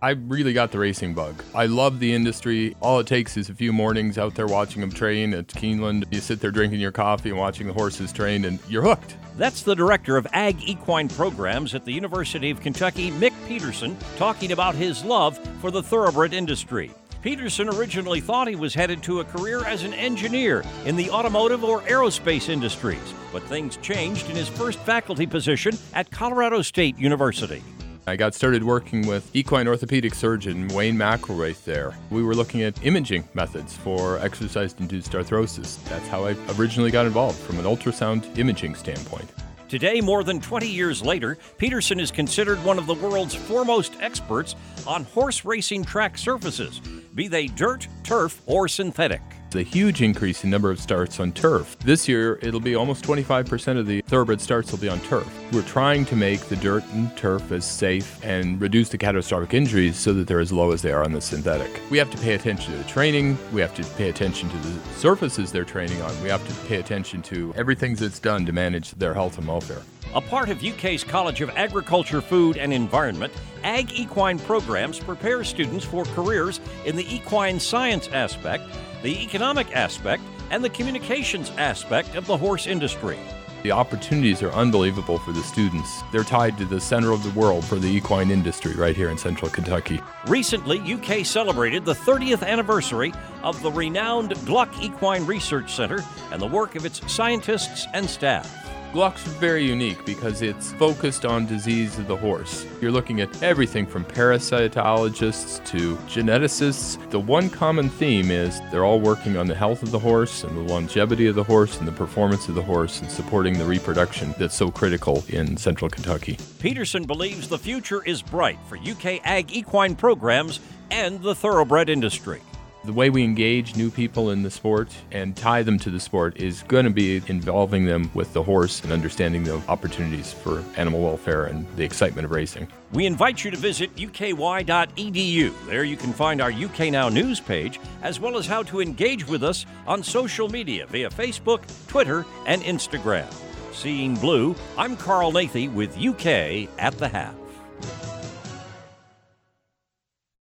I really got the racing bug. I love the industry. All it takes is a few mornings out there watching them train at Keeneland. You sit there drinking your coffee and watching the horses train, and you're hooked. That's the director of Ag Equine Programs at the University of Kentucky, Mick Peterson, talking about his love for the thoroughbred industry. Peterson originally thought he was headed to a career as an engineer in the automotive or aerospace industries, but things changed in his first faculty position at Colorado State University. I got started working with equine orthopedic surgeon Wayne McIlwraith there. We were looking at imaging methods for exercise induced arthrosis. That's how I originally got involved from an ultrasound imaging standpoint. Today, more than 20 years later, Peterson is considered one of the world's foremost experts on horse racing track surfaces, be they dirt, turf, or synthetic a huge increase in number of starts on turf. This year, it'll be almost 25% of the thoroughbred starts will be on turf. We're trying to make the dirt and turf as safe and reduce the catastrophic injuries so that they're as low as they are on the synthetic. We have to pay attention to the training, we have to pay attention to the surfaces they're training on, we have to pay attention to everything that's done to manage their health and welfare. A part of UK's College of Agriculture, Food and Environment, Ag Equine programs prepare students for careers in the equine science aspect the economic aspect, and the communications aspect of the horse industry. The opportunities are unbelievable for the students. They're tied to the center of the world for the equine industry right here in central Kentucky. Recently, UK celebrated the 30th anniversary of the renowned Gluck Equine Research Center and the work of its scientists and staff. Gluck's very unique because it's focused on disease of the horse. You're looking at everything from parasitologists to geneticists. The one common theme is they're all working on the health of the horse and the longevity of the horse and the performance of the horse and supporting the reproduction that's so critical in central Kentucky. Peterson believes the future is bright for UK ag equine programs and the thoroughbred industry. The way we engage new people in the sport and tie them to the sport is going to be involving them with the horse and understanding the opportunities for animal welfare and the excitement of racing. We invite you to visit uky.edu. There you can find our UK Now news page, as well as how to engage with us on social media via Facebook, Twitter, and Instagram. Seeing Blue, I'm Carl Nathe with UK at the Half.